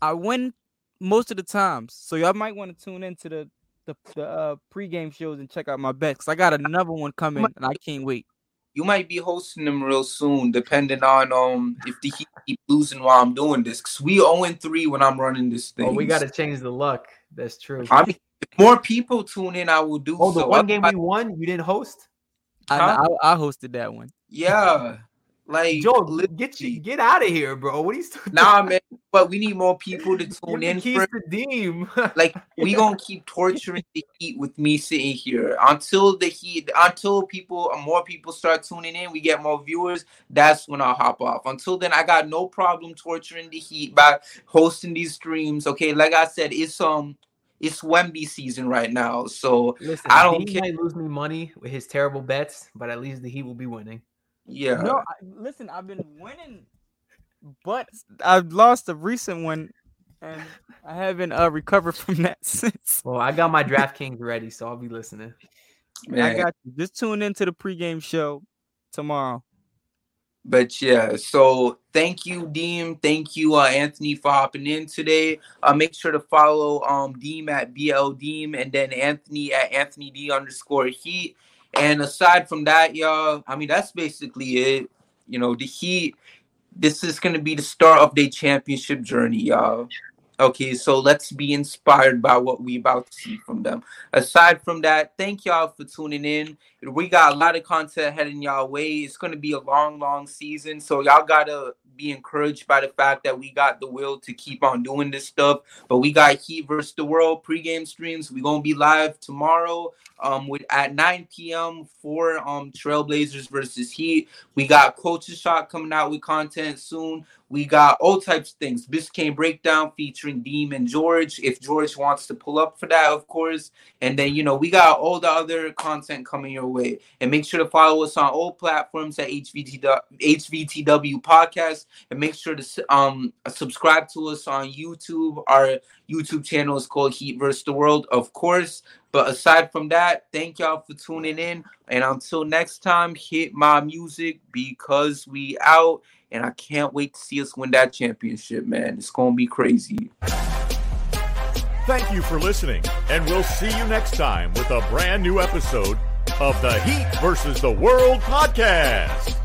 I win most of the times, so y'all might want to tune into the the, the uh, pregame shows and check out my bets. I got another one coming, and I can't wait. You might be hosting them real soon, depending on um if the Heat keep losing while I'm doing this. Cause we 0 3 when I'm running this thing. Oh, we got to change the luck. That's true. I mean, if more people tune in, I will do Oh, the so. one game I- we won, you didn't host. I, I, I hosted that one. yeah, like Joe, get you get out of here, bro. What are you still nah, man. But we need more people to tune in. For, Deem. like we gonna keep torturing the Heat with me sitting here until the Heat, until people, more people start tuning in. We get more viewers. That's when I'll hop off. Until then, I got no problem torturing the Heat by hosting these streams. Okay, like I said, it's um, it's Wemby season right now, so Listen, I don't Dean care. might lose me money with his terrible bets, but at least the Heat will be winning. Yeah. No, I, listen, I've been winning, but I've lost a recent one, and I haven't uh, recovered from that since. Well, I got my DraftKings ready, so I'll be listening. I got you. Just tune into the pregame show tomorrow. But yeah, so thank you, Deem. Thank you, uh, Anthony, for hopping in today. Uh, make sure to follow um Deem at BL Deem and then Anthony at Anthony D underscore Heat. And aside from that, y'all, I mean that's basically it. You know, the Heat. This is gonna be the start of their championship journey, y'all. Okay, so let's be inspired by what we about to see from them. Aside from that, thank y'all for tuning in. We got a lot of content heading y'all way. It's gonna be a long, long season. So y'all gotta be encouraged by the fact that we got the will to keep on doing this stuff. But we got Heat versus the World pregame streams. we gonna be live tomorrow um with at 9 p.m. for um Trailblazers versus Heat. We got Coach's Shot coming out with content soon. We got all types of things. Biscayne breakdown featuring Deem and George. If George wants to pull up for that, of course. And then you know we got all the other content coming your way. And make sure to follow us on all platforms at HVTW, HVTW Podcast. And make sure to um subscribe to us on YouTube. Our YouTube channel is called Heat vs. the World, of course. But aside from that, thank y'all for tuning in. And until next time, hit my music because we out. And I can't wait to see us win that championship, man. It's gonna be crazy. Thank you for listening, and we'll see you next time with a brand new episode of the Heat versus the World podcast.